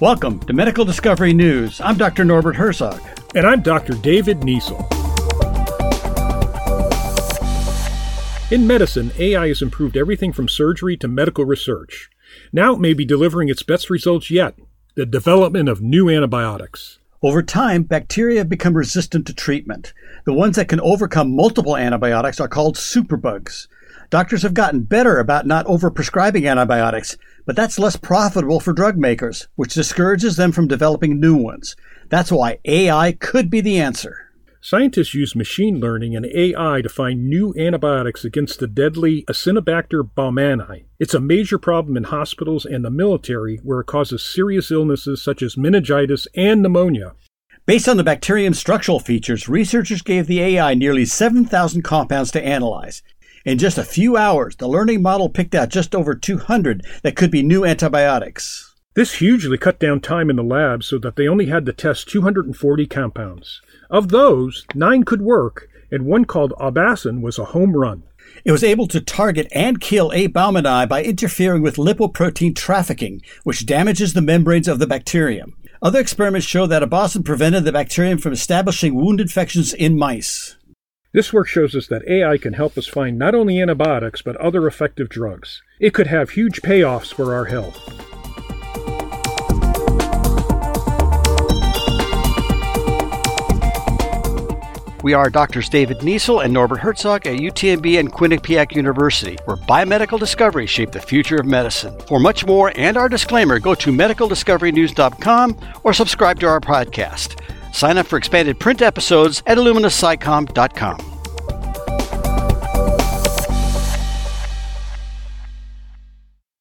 Welcome to Medical Discovery News. I'm Dr. Norbert Herzog. And I'm Dr. David Niesel. In medicine, AI has improved everything from surgery to medical research. Now it may be delivering its best results yet the development of new antibiotics. Over time, bacteria become resistant to treatment. The ones that can overcome multiple antibiotics are called superbugs. Doctors have gotten better about not overprescribing antibiotics, but that's less profitable for drug makers, which discourages them from developing new ones. That's why AI could be the answer. Scientists use machine learning and AI to find new antibiotics against the deadly Acinetobacter baumannii. It's a major problem in hospitals and the military where it causes serious illnesses such as meningitis and pneumonia. Based on the bacterium's structural features, researchers gave the AI nearly 7,000 compounds to analyze. In just a few hours, the learning model picked out just over 200 that could be new antibiotics. This hugely cut down time in the lab so that they only had to test 240 compounds. Of those, nine could work, and one called abaucin was a home run. It was able to target and kill A. baumannii by interfering with lipoprotein trafficking, which damages the membranes of the bacterium. Other experiments show that abaucin prevented the bacterium from establishing wound infections in mice. This work shows us that AI can help us find not only antibiotics but other effective drugs. It could have huge payoffs for our health. We are Doctors David Niesel and Norbert Herzog at UTMB and Quinnipiac University, where biomedical discoveries shape the future of medicine. For much more and our disclaimer, go to medicaldiscoverynews.com or subscribe to our podcast. Sign up for expanded print episodes at illuminascicom.com.